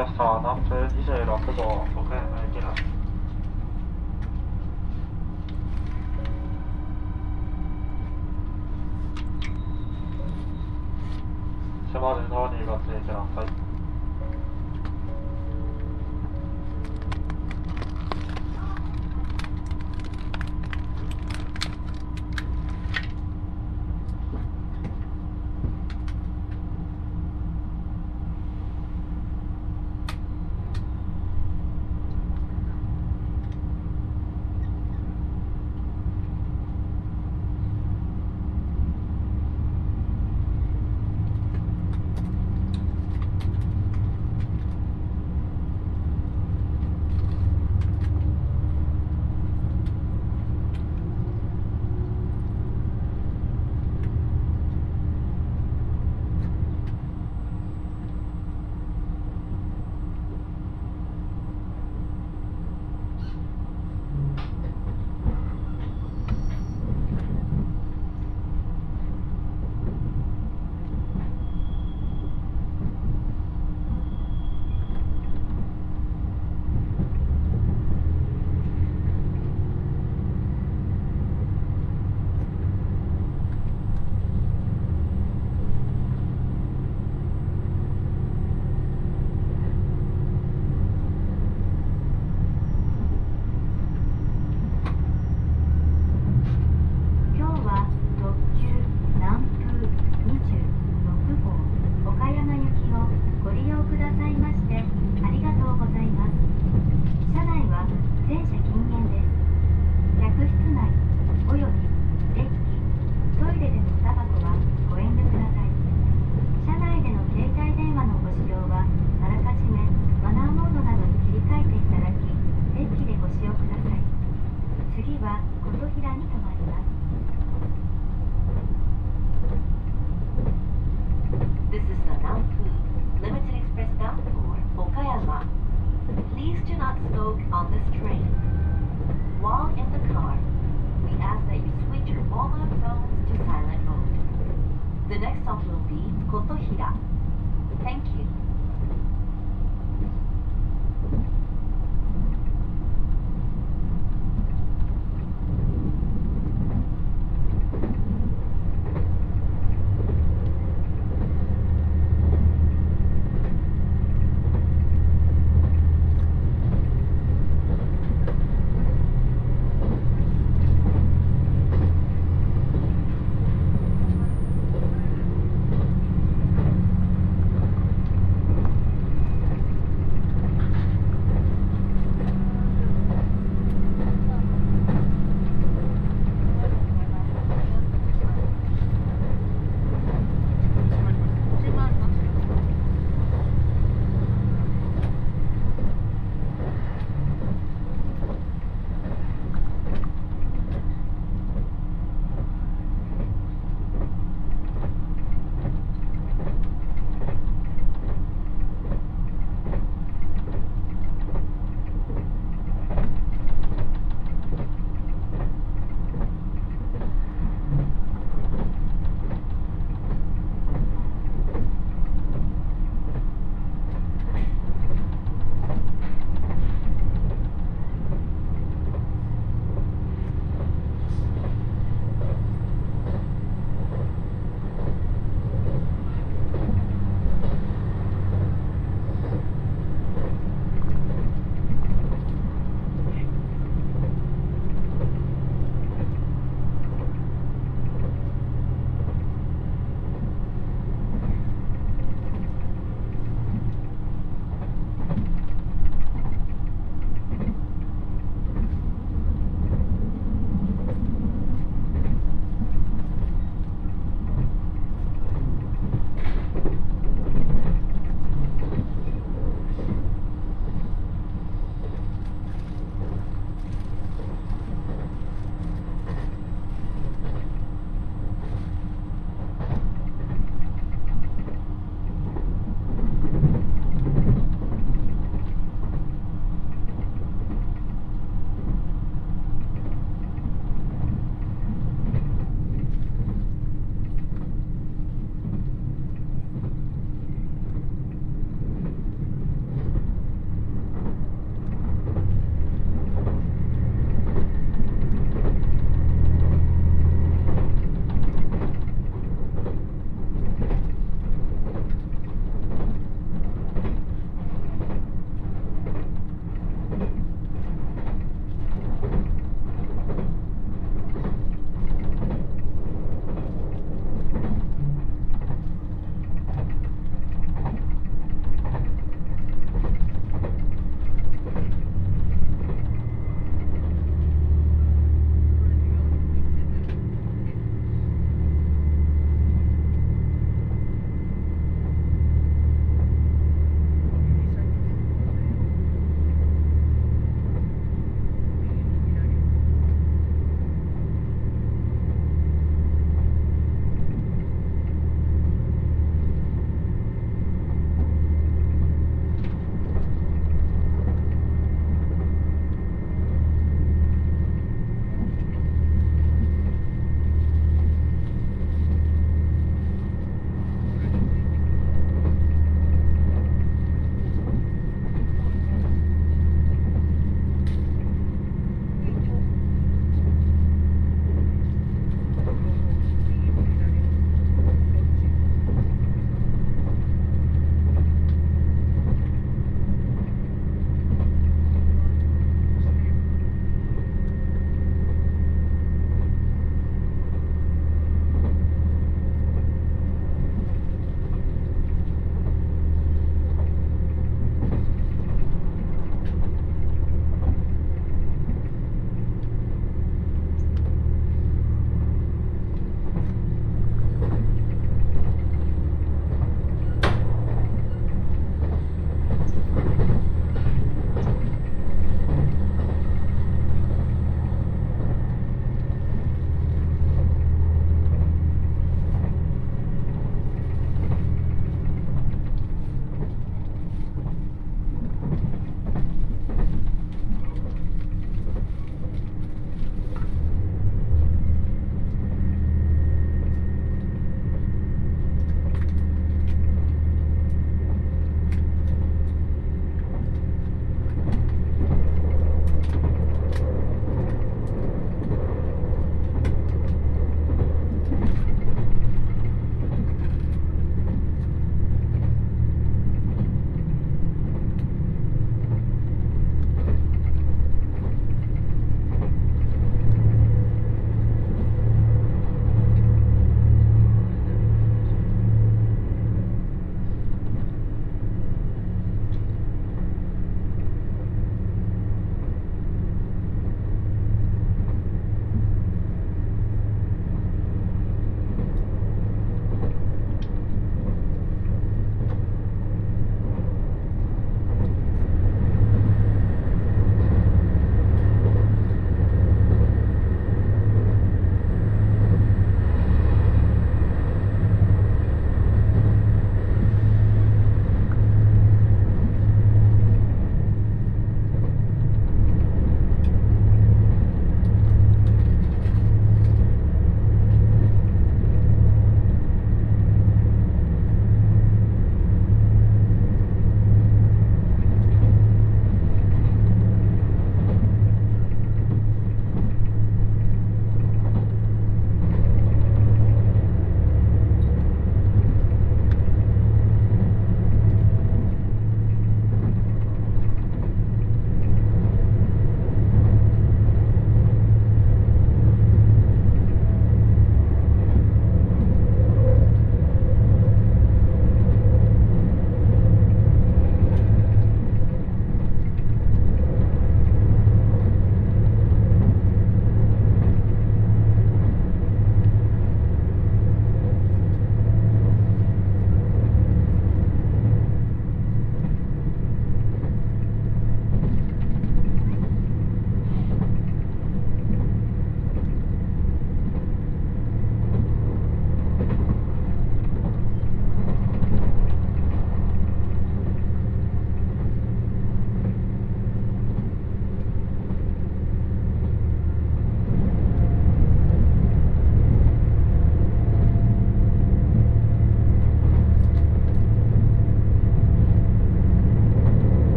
Gerestad, Nampe, 26号、岡山行きな。閉まるのにご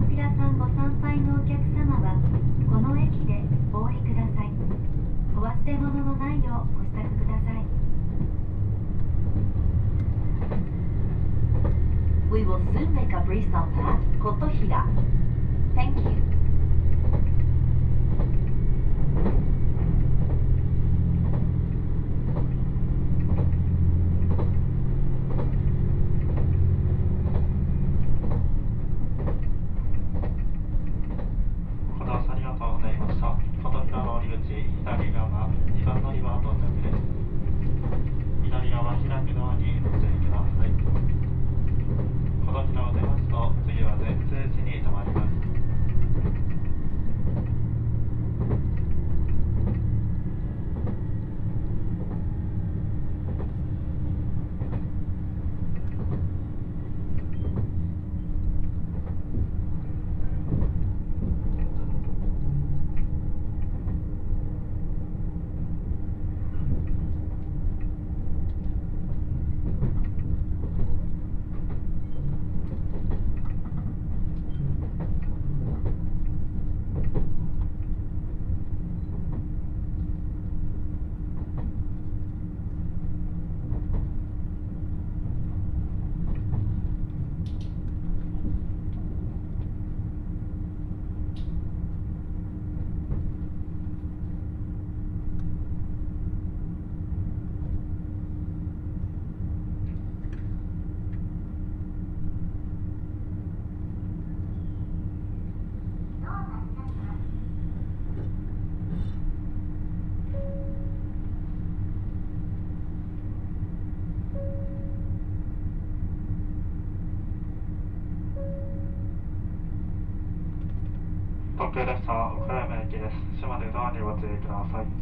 大さんご参拝のお客様はこの駅でお降りください。お忘れ物のないようご支度ください。We will soon make a brief stop at 琴平までドにご注ください。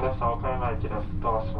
特急列車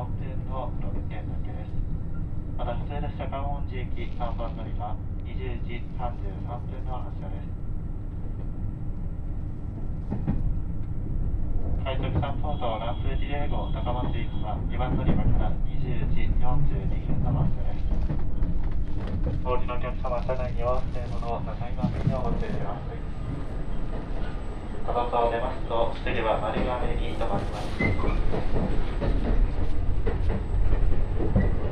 26分の6点だけです。また、普通列車観音寺駅3番乗り場、20時33分の発車です。快速サポートランプリレー号高松行きは2番乗り場から20時42分の発車です。お降りのお客様、車内には忘れ物をなさいませんようご注意ください。高さを出ますと、次は丸亀に停まります。Thank you.